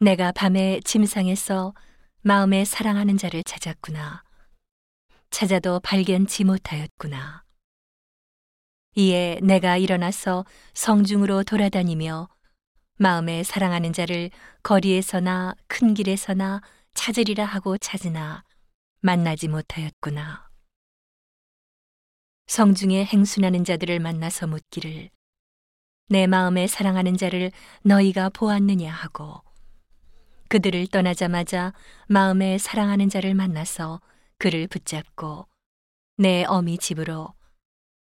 내가 밤에 침상에서 마음에 사랑하는 자를 찾았구나. 찾아도 발견치 못하였구나. 이에 내가 일어나서 성중으로 돌아다니며 마음에 사랑하는 자를 거리에서나 큰 길에서나 찾으리라 하고 찾으나 만나지 못하였구나. 성중에 행순하는 자들을 만나서 묻기를 내 마음에 사랑하는 자를 너희가 보았느냐 하고 그들을 떠나자마자 마음에 사랑하는 자를 만나서 그를 붙잡고 내 어미 집으로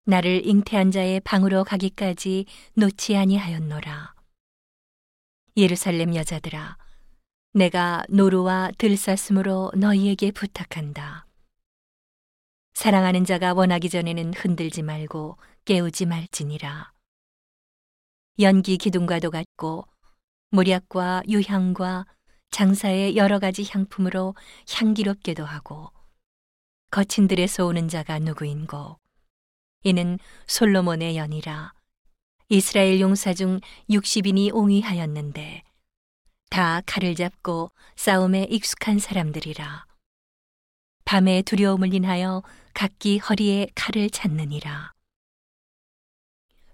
나를 잉태한 자의 방으로 가기까지 놓지 아니하였노라. 예루살렘 여자들아, 내가 노루와 들사슴으로 너희에게 부탁한다. 사랑하는 자가 원하기 전에는 흔들지 말고 깨우지 말지니라. 연기 기둥과도 같고 모략과 유향과 장사의 여러 가지 향품으로 향기롭게도 하고 거친 들에서 오는 자가 누구인고? 이는 솔로몬의 연이라. 이스라엘 용사 중 60인이 옹의하였는데 다 칼을 잡고 싸움에 익숙한 사람들이라. 밤에 두려움을 인하여 각기 허리에 칼을 찾느니라.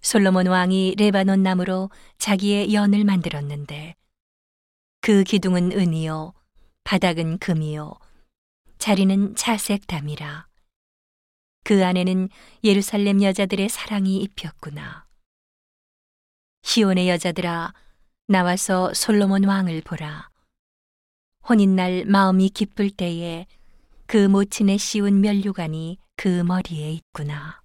솔로몬 왕이 레바논 나무로 자기의 연을 만들었는데 그 기둥은 은이요 바닥은 금이요 자리는 자색 담이라 그 안에는 예루살렘 여자들의 사랑이 입혔구나. 시온의 여자들아, 나와서 솔로몬 왕을 보라. 혼인날 마음이 기쁠 때에 그 모친의 씌운 면류관이 그 머리에 있구나.